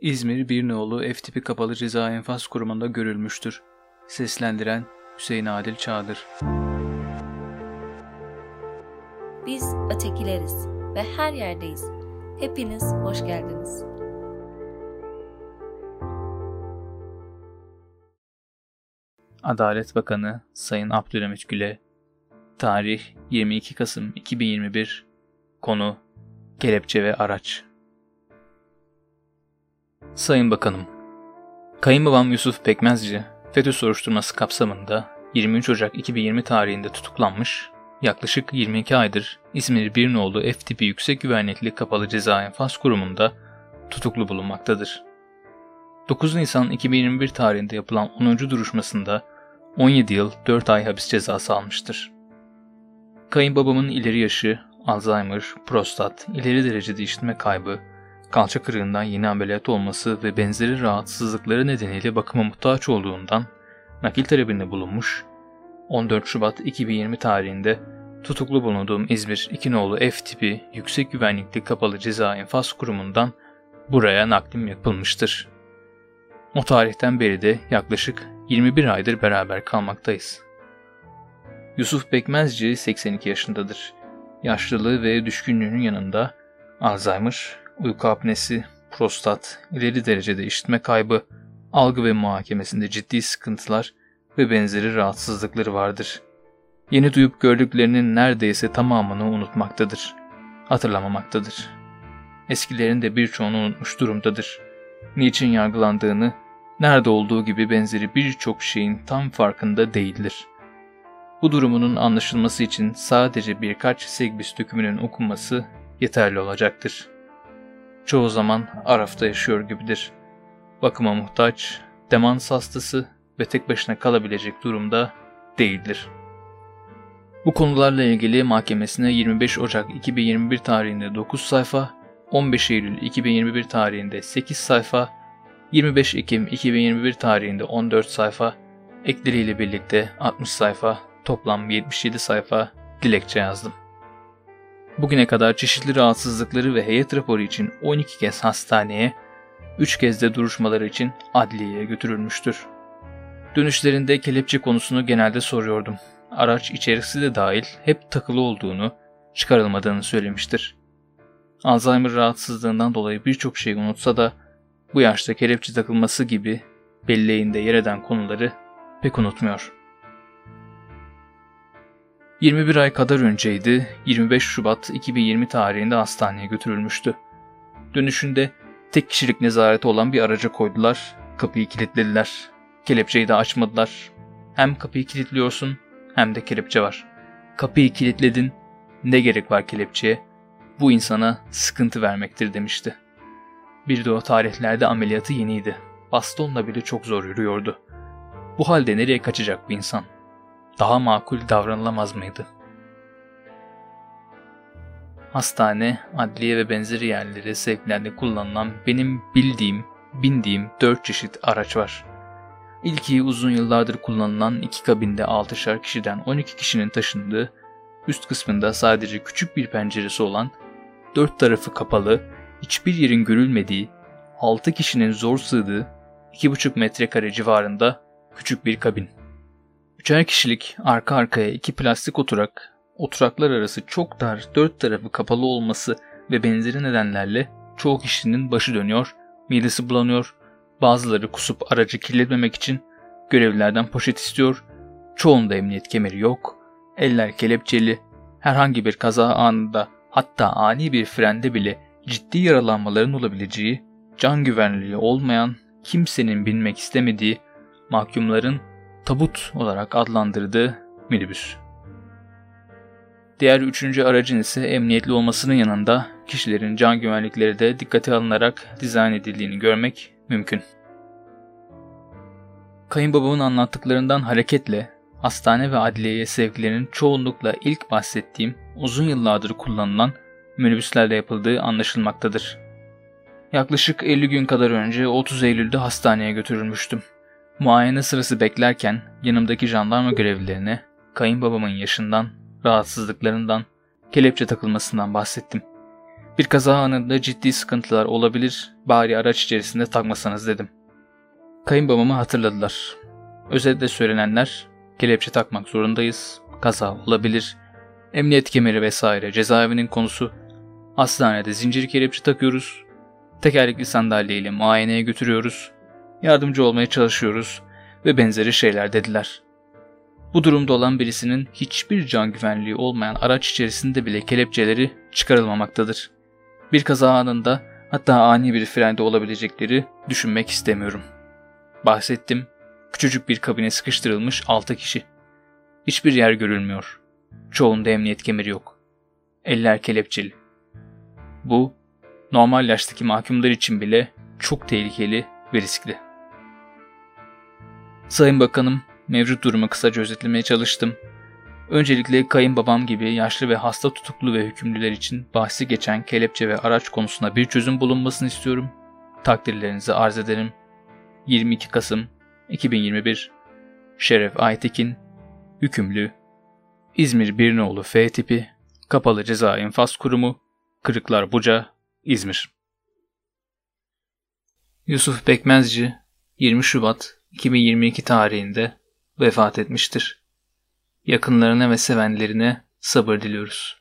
İzmir Birnoğlu F tipi kapalı ceza enfaz kurumunda görülmüştür. Seslendiren Hüseyin Adil Çağdır. Biz ötekileriz ve her yerdeyiz. Hepiniz hoş geldiniz. Adalet Bakanı Sayın Abdülhamit Gül'e Tarih 22 Kasım 2021 Konu Kelepçe ve Araç Sayın Bakanım Kayınbabam Yusuf Pekmezci FETÖ soruşturması kapsamında 23 Ocak 2020 tarihinde tutuklanmış, yaklaşık 22 aydır İzmir Birnoğlu F tipi yüksek güvenlikli kapalı ceza enfaz kurumunda tutuklu bulunmaktadır. 9 Nisan 2021 tarihinde yapılan 10. duruşmasında 17 yıl 4 ay hapis cezası almıştır. Kayınbabamın ileri yaşı, Alzheimer, prostat, ileri derecede işitme kaybı, kalça kırığından yeni ameliyat olması ve benzeri rahatsızlıkları nedeniyle bakıma muhtaç olduğundan nakil talebinde bulunmuş, 14 Şubat 2020 tarihinde tutuklu bulunduğum İzmir İkinoğlu F tipi yüksek güvenlikli kapalı ceza infaz kurumundan buraya naklim yapılmıştır. O tarihten beri de yaklaşık 21 aydır beraber kalmaktayız. Yusuf Bekmezci 82 yaşındadır. Yaşlılığı ve düşkünlüğünün yanında Alzheimer, uyku apnesi, prostat, ileri derecede işitme kaybı, algı ve muhakemesinde ciddi sıkıntılar ve benzeri rahatsızlıkları vardır. Yeni duyup gördüklerinin neredeyse tamamını unutmaktadır. Hatırlamamaktadır. Eskilerin de birçoğunu unutmuş durumdadır. Niçin yargılandığını, nerede olduğu gibi benzeri birçok şeyin tam farkında değildir. Bu durumunun anlaşılması için sadece birkaç Segbis dökümünün okunması yeterli olacaktır. Çoğu zaman Araf'ta yaşıyor gibidir. Bakıma muhtaç, demans hastası ve tek başına kalabilecek durumda değildir. Bu konularla ilgili mahkemesine 25 Ocak 2021 tarihinde 9 sayfa, 15 Eylül 2021 tarihinde 8 sayfa, 25 Ekim 2021 tarihinde 14 sayfa, ekleriyle birlikte 60 sayfa, toplam 77 sayfa dilekçe yazdım. Bugüne kadar çeşitli rahatsızlıkları ve heyet raporu için 12 kez hastaneye, 3 kez de duruşmaları için adliyeye götürülmüştür. Dönüşlerinde kelepçe konusunu genelde soruyordum. Araç içerisi de dahil hep takılı olduğunu, çıkarılmadığını söylemiştir. Alzheimer rahatsızlığından dolayı birçok şeyi unutsa da bu yaşta kelepçe takılması gibi belleğinde yer eden konuları pek unutmuyor.'' 21 ay kadar önceydi, 25 Şubat 2020 tarihinde hastaneye götürülmüştü. Dönüşünde tek kişilik nezareti olan bir araca koydular, kapıyı kilitlediler. Kelepçeyi de açmadılar. Hem kapıyı kilitliyorsun hem de kelepçe var. Kapıyı kilitledin, ne gerek var kelepçeye? Bu insana sıkıntı vermektir demişti. Bir de o tarihlerde ameliyatı yeniydi. Bastonla bile çok zor yürüyordu. Bu halde nereye kaçacak bir insan?'' Daha makul davranılamaz mıydı? Hastane, adliye ve benzeri yerlere sevklerde kullanılan benim bildiğim, bindiğim dört çeşit araç var. İlki uzun yıllardır kullanılan iki kabinde 6'şar kişiden 12 kişinin taşındığı, üst kısmında sadece küçük bir penceresi olan, dört tarafı kapalı, hiçbir yerin görülmediği, 6 kişinin zor sığdığı 2,5 metrekare civarında küçük bir kabin. Üçer kişilik arka arkaya iki plastik oturak, oturaklar arası çok dar, dört tarafı kapalı olması ve benzeri nedenlerle çoğu kişinin başı dönüyor, midesi bulanıyor, bazıları kusup aracı kirletmemek için görevlilerden poşet istiyor, çoğunda emniyet kemeri yok, eller kelepçeli, herhangi bir kaza anında hatta ani bir frende bile ciddi yaralanmaların olabileceği, can güvenliği olmayan, kimsenin binmek istemediği, mahkumların tabut olarak adlandırdığı minibüs. Diğer üçüncü aracın ise emniyetli olmasının yanında kişilerin can güvenlikleri de dikkate alınarak dizayn edildiğini görmek mümkün. Kayınbabamın anlattıklarından hareketle hastane ve adliyeye sevklerinin çoğunlukla ilk bahsettiğim uzun yıllardır kullanılan minibüslerle yapıldığı anlaşılmaktadır. Yaklaşık 50 gün kadar önce 30 Eylül'de hastaneye götürülmüştüm. Muayene sırası beklerken yanımdaki jandarma görevlilerine kayınbabamın yaşından, rahatsızlıklarından, kelepçe takılmasından bahsettim. Bir kaza anında ciddi sıkıntılar olabilir, bari araç içerisinde takmasanız dedim. Kayınbabamı hatırladılar. Özetle söylenenler, kelepçe takmak zorundayız, kaza olabilir, emniyet kemeri vesaire cezaevinin konusu, hastanede zincir kelepçe takıyoruz, tekerlekli sandalyeyle muayeneye götürüyoruz, yardımcı olmaya çalışıyoruz ve benzeri şeyler dediler. Bu durumda olan birisinin hiçbir can güvenliği olmayan araç içerisinde bile kelepçeleri çıkarılmamaktadır. Bir kaza anında hatta ani bir frende olabilecekleri düşünmek istemiyorum. Bahsettim, küçücük bir kabine sıkıştırılmış 6 kişi. Hiçbir yer görülmüyor. Çoğunda emniyet kemeri yok. Eller kelepçeli. Bu, normal yaştaki mahkumlar için bile çok tehlikeli ve riskli. Sayın Bakanım, mevcut durumu kısaca özetlemeye çalıştım. Öncelikle kayınbabam gibi yaşlı ve hasta tutuklu ve hükümlüler için bahsi geçen kelepçe ve araç konusunda bir çözüm bulunmasını istiyorum. Takdirlerinizi arz ederim. 22 Kasım 2021 Şeref Aytekin Hükümlü İzmir Birnoğlu F tipi Kapalı Ceza İnfaz Kurumu Kırıklar Buca İzmir Yusuf Bekmezci 20 Şubat 2022 tarihinde vefat etmiştir. Yakınlarına ve sevenlerine sabır diliyoruz.